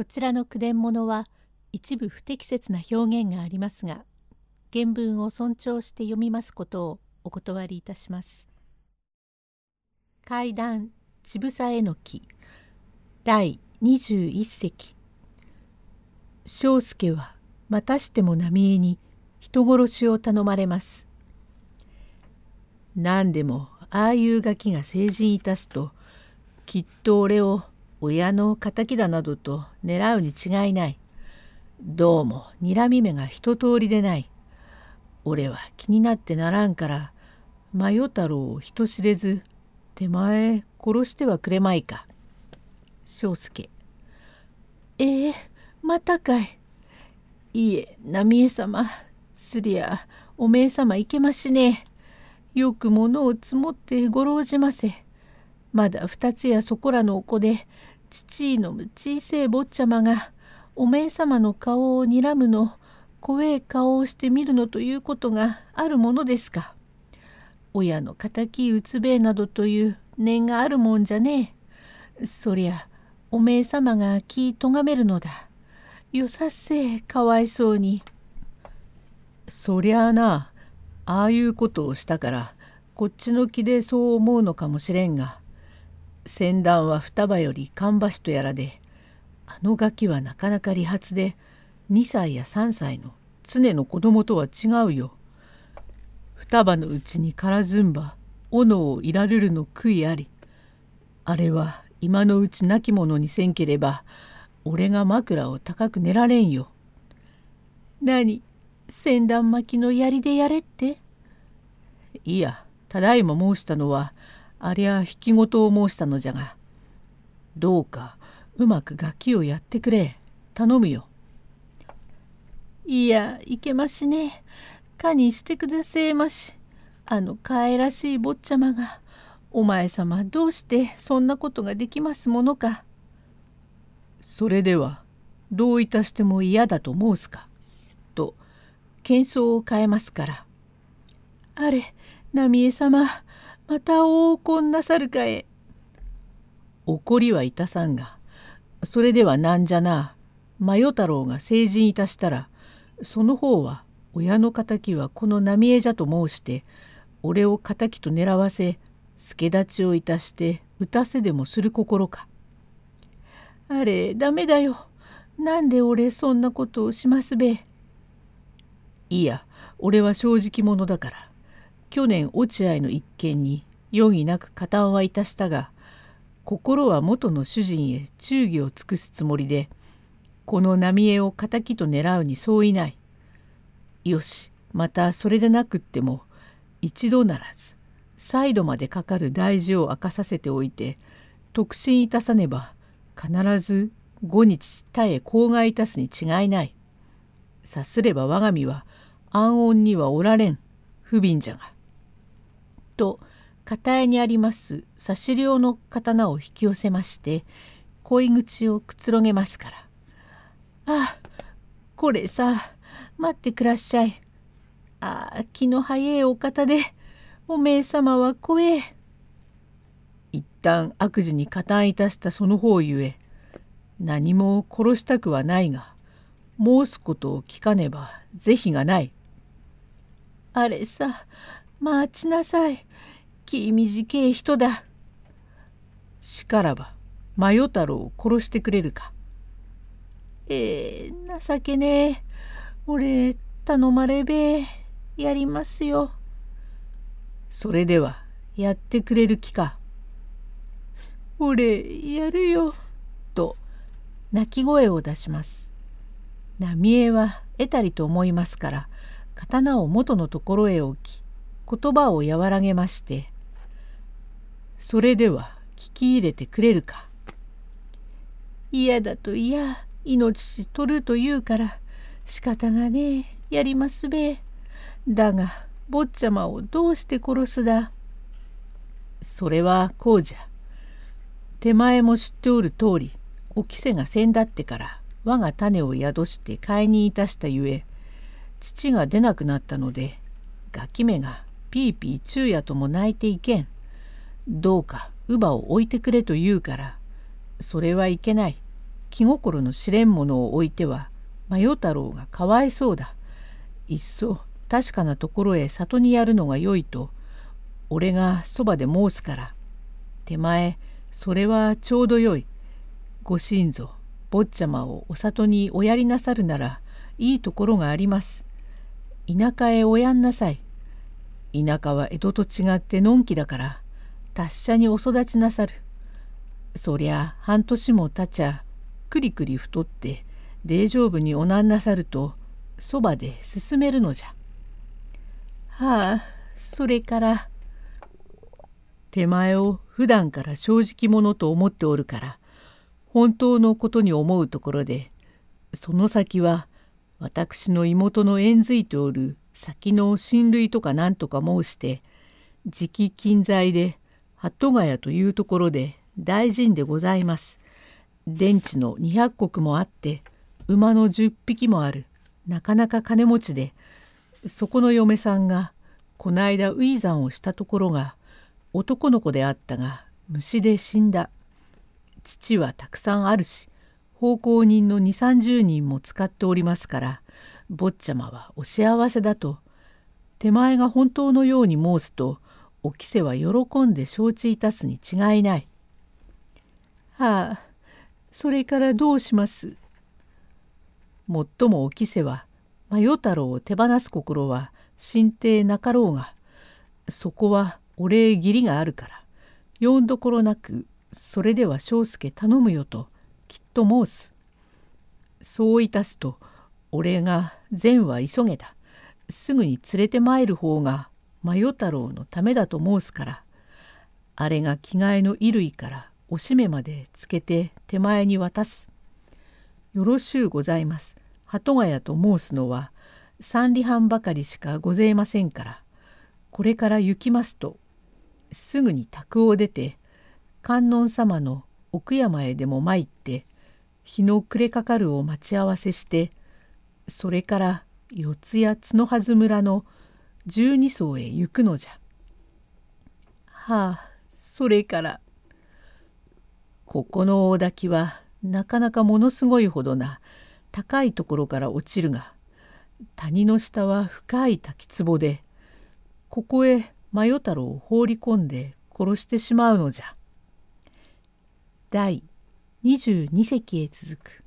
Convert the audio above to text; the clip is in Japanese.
こちらの句伝物は一部不適切な表現がありますが原文を尊重して読みますことをお断りいたします。階段ちぶさえのき第21席庄助はまたしても浪江に人殺しを頼まれます。何でもああいうガキが成人いたすときっと俺を親の敵だなどと狙うに違いない。どうも睨み目が一通りでない。俺は気になってならんから真代太郎を人知れず手前殺してはくれまいか。庄助。ええまたかい。いいえ浪江様すりゃおめえ様いけましねえ。よく物を積もってごろうじませ。まだ二つやそこらのお子で父のむ小せえ坊ちゃまがおめえ様の顔をにらむの怖え顔をしてみるのということがあるものですか。親の敵うつべえなどという念があるもんじゃねえ。そりゃおめえ様が気とがめるのだ。よさっせえかわいそうに。そりゃあなああいうことをしたからこっちの気でそう思うのかもしれんが船団は双葉より芳しとやらであのガキはなかなか利発で2歳や3歳の常の子供とは違うよ。双葉のうちにからずんば斧をいられるの悔いありあれは今のうち亡き者にせんければ俺が枕を高く寝られんよ。何船団巻きの槍でやれって？いやただいま申したのはありゃ引き事を申したのじゃがどうかうまく楽器をやってくれ頼むよ。いやいけましねかにしてくだせえましあのかわいらしい坊ちゃまがお前様どうしてそんなことができますものか。それではどういたしても嫌だと申すか。と喧騒を変えますから。あれ浪江様また大怒なさるかえ。怒りはいたさんが、それではなんじゃな、真代太郎が成人いたしたら、その方は親の敵はこの浪江じゃと申して、俺を敵と狙わせ、助立ちをいたして打たせでもする心か。あれ、ダメだよ。なんで俺そんなことをしますべ。いや、俺は正直者だから。去年落合の一件に容疑なく加担はいたしたが心は元の主人へ忠義を尽くすつもりでこの浪江を敵と狙うにそういない。よしまたそれでなくっても一度ならず再度までかかる大事を明かさせておいて特進いたさねば必ず五日他へ口外いたすに違いない。さすれば我が身は安穏にはおられん不憫じゃが。と片絵にあります差し両の刀を引き寄せまして恋口をくつろげますから「ああこれさ待ってくらっしゃい。ああ気の早いお方でおめえ様は怖え。」一旦悪事に加担いたしたその方ゆえ何も殺したくはないが申すことを聞かねば是非がない。あれさ待ちなさい。気短い人だ。しからば真代太郎を殺してくれるか。えー、情けねえ。俺頼まれべえやりますよ。それではやってくれる気か。俺やるよ。と泣き声を出します。浪江は得たりと思いますから刀を元のところへ置き言葉を和らげましてそれでは聞き入れてくれるか。嫌だと嫌、命取ると言うから、仕方がねえ、やりますべ。だが、坊ちゃまをどうして殺すだ？それはこうじゃ。手前も知っておる通り、おきせが先だってから我が種を宿して買いにいたしたゆえ、父が出なくなったので、ガキ目がピーピー昼夜とも泣いていけん。どうか乳母を置いてくれと言うから。それはいけない。気心の知れんものを置いてはマヨ太郎がかわいそうだ。いっそ確かなところへ里にやるのがよいと俺がそばで申すから。手前それはちょうどよい。ご親ぞ坊ちゃまをお里におやりなさるならいいところがあります。田舎へおやんなさい。田舎は江戸と違ってのんきだから達者にお育ちなさるそりゃ半年も経ちゃくりくり太って大丈夫におなんなさるとそばで進めるのじゃ。はあそれから手前を普段から正直者と思っておるから本当のことに思うところでその先は私の妹の縁づいておる先の親類とか何とか申して直近在で鳩ヶ谷というところで大臣でございます。電池の200石もあって馬の10匹もあるなかなか金持ちでそこの嫁さんがこないだウィザンをしたところが男の子であったが虫で死んだ父はたくさんあるし奉公人の2 3 0人も使っておりますから坊ちゃまはお幸せだと手前が本当のように申すとおきせは喜んで承知いたすに違いない。はあそれからどうします？もっともおきせはマヨ太郎を手放す心は心底なかろうがそこはお礼義理があるから呼んどころなくそれでは庄助頼むよときっと申す。そういたすと俺が善は急げだすぐに連れて参る方がマヨ太郎のためだと申すからあれが着替えの衣類からおしめまでつけて手前に渡す。よろしゅうございます。鳩ヶ谷と申すのは三里半ばかりしかごぜいませんからこれから行きますとすぐに宅を出て観音様の奥山へでも参って日の暮れかかるを待ち合わせしてそれから四谷角は村の十二層へ行くのじゃ。はあそれからここの大滝はなかなかものすごいほどな高いところから落ちるが谷の下は深い滝壺でここへマヨ太郎を放り込んで殺してしまうのじゃ。第22隻へ続く